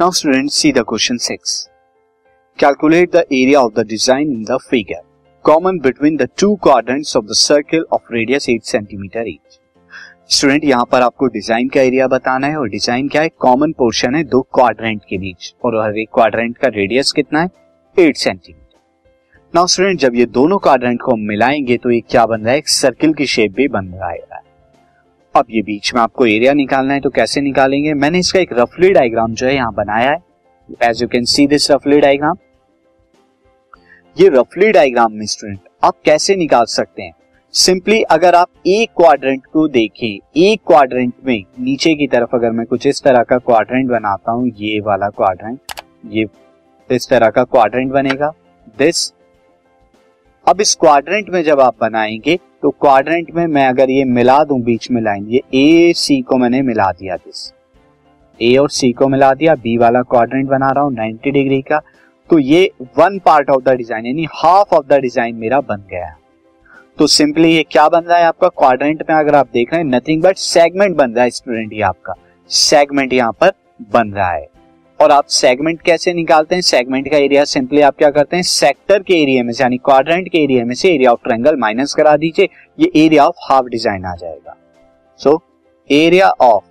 Now students, see the question 6. Calculate the area of the design in the figure, common between the two quadrants of the circle of radius 8 cm each. Student यहाँ पर आपको design का area बताना है और design क्या है? Common portion है दो क्वाड्रेंट के बीच और हर एक क्वाड्रेंट का रेडियस कितना है? 8 सेंटीमीटर नाउ स्टूडेंट जब ये दोनों क्वाड्रेंट को मिलाएँगे तो ये क्या बन रहा है? एक सर्किल की शेप भी बन रहा है। अब ये बीच में आपको एरिया निकालना है तो कैसे निकालेंगे? मैंने इसका एक रफली डायग्राम जो है यहाँ बनाया है। As you can see this रफली डायग्राम ये रफली डायग्राम में स्टूडेंट आप कैसे निकाल सकते हैं? सिंपली अगर आप एक क्वाड्रेंट को देखें, एक क्वाड्रेंट में, नीचे की तरफ़ अगर मैं कुछ इस तरह का क्वाड्रेंट बनाता हूँ, ये वाला क्वाड्रेंट ये, इस तरह का क्वाड्रेंट बनेगा। दिस अब इस क्वाड्रेंट में जब आप बनाएँगे तो क्वाड्रेंट में मैं अगर ये मिला दूँ, बीच में लाइन, ये ए सी को मैंने मिला दिया दिस ए और सी को मिला दिया बी वाला क्वाड्रेंट बना रहा हूँ 90 डिग्री का। तो ये one part of the design यानी हाफ़ ऑफ़ द डिज़ाइन मेरा बन गया। तो सिंपली ये क्या बन रहा है आपका? क्वाड्रेंट में अगर आप देख रहे हैं नथिंग बट सेगमेंट बन रहा है स्टूडेंट ये आपका। सेगमेंट यहाँ पर बन रहा है। और आप सेगमेंट कैसे निकालते हैं? सेगमेंट का एरिया सिंपली आप क्या करते हैं? सेक्टर के एरिया में से, यानी क्वाड्रेंट के एरिया में से एरिया ऑफ़ ट्रायंगल माइनस करा दीजिए। ये एरिया ऑफ़ हाफ़ डिज़ाइन आ जाएगा। So area of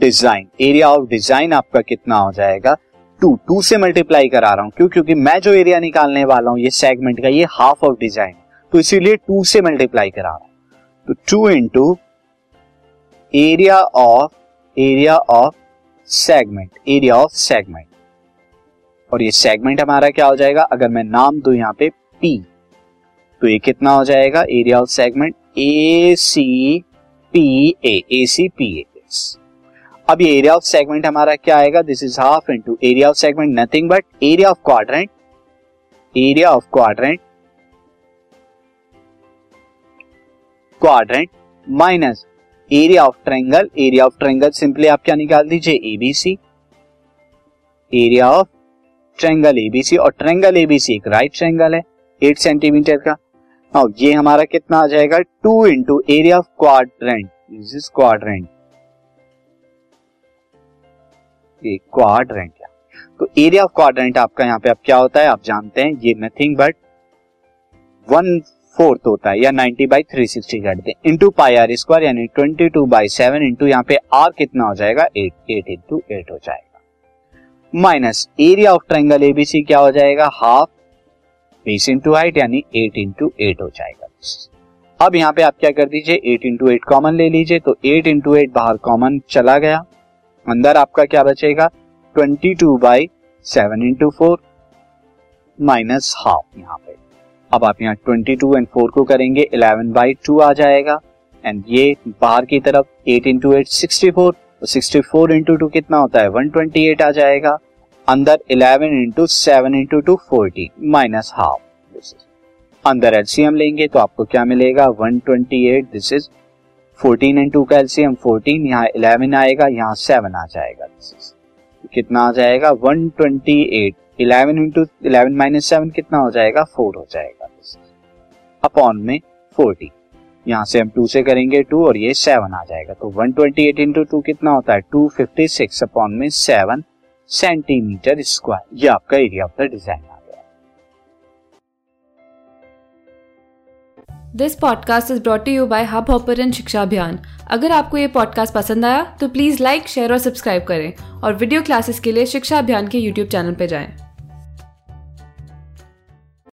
design area of design आपका कितना हो जाएगा? टू टू से मल्टीप्लाई करा रहा हूँ। क्यों? क्योंकि मैं जो एरिया निकालने वाला हूँ, ये सेगमेंट का, ये हाफ़ ऑफ़ डिज़ाइन तो इसीलिए टू से मल्टीप्लाई करा रहा हूँ। तो two into area of area of segment area of segment और ये सेगमेंट हमारा क्या हो जाएगा? अगर मैं नाम दू यहाँ पे पी तो ये कितना हो जाएगा? Area of segment A C P A A C P A अब ये एरिया ऑफ़ सेगमेंट हमारा क्या आएगा? This is half into area of segment nothing but area of quadrant area of quadrant quadrant minus area of triangle area of triangle simply आप क्या निकाल दीजिए? ABC area of triangle ABC और triangle ABC एक right triangle है eight centimetre का। और ये हमारा कितना आ जाएगा? Two into area of quadrant this is quadrant quadrant तो एरिया ऑफ़ क्वाड्रेंट आपका यहाँ पे, अब क्या होता है? आप जानते हैं, ये नथिंग बट वन फोर्थ होता है या 90 बाई थ्री सिक्सटी करते हैं इंटू पाई आर स्क्वायर यानी 22 टू बाई सेवन इंटू यहाँ पे आर कितना हो जाएगा? एट एट इंटू एट हो जाएगा। Minus area of triangle ABC क्या हो जाएगा? हाफ़ बेस इंटू हाइट यानी एट इंटू एट हो जाएगा। अब यहाँ पे आप क्या कर दीजिए? एट इंटू एट कॉमन ले लीजिए। तो एट इंटू एट बाहर कॉमन चला गया। अंदर आपका क्या बचेगा? Twenty two by seven into four minus half यहाँ पे। अब आप यहाँ ट्वेंटी टू एंड फोर को करेंगे इलेवन बाई टू आ जाएगा एंड ये बाहर की तरफ़ eight into eight sixty four sixty four into two कितना होता है? वन ट्वेंटी एट आ जाएगा, अंदर eleven into seven into two forty minus half अंदर एलसीएम लेंगे तो आपको क्या मिलेगा? One twenty eight this is fourteen into का एलसीएम फोर्टीन यहाँ इलेवन आएगा, यहाँ सेवन आ जाएगा दिस इज़ कितना आ जाएगा? One twenty eight eleven into eleven minus seven कितना हो जाएगा? फोर हो जाएगा। अपॉन में फोर्टी। यहाँ से हम टू से करेंगे टू और ये सेवन आ जाएगा। तो one twenty eight into two कितना होता है? टू फिफ्टी सिक्स अपॉन में सेवन सेंटीमीटर स्क्वायर ये आपका एरिया ऑफ़ द डिज़ाइन आ गया। This podcast is brought you by Hubhopper शिक्षा अभियान अगर आपको ये पॉडकास्ट पसंद आया तो प्लीज़ लाइक शेयर और सब्सक्राइब करें। और वीडियो क्लासेस के लिए शिक्षा अभियान के यूट्यूब चैनल पर जाएँ।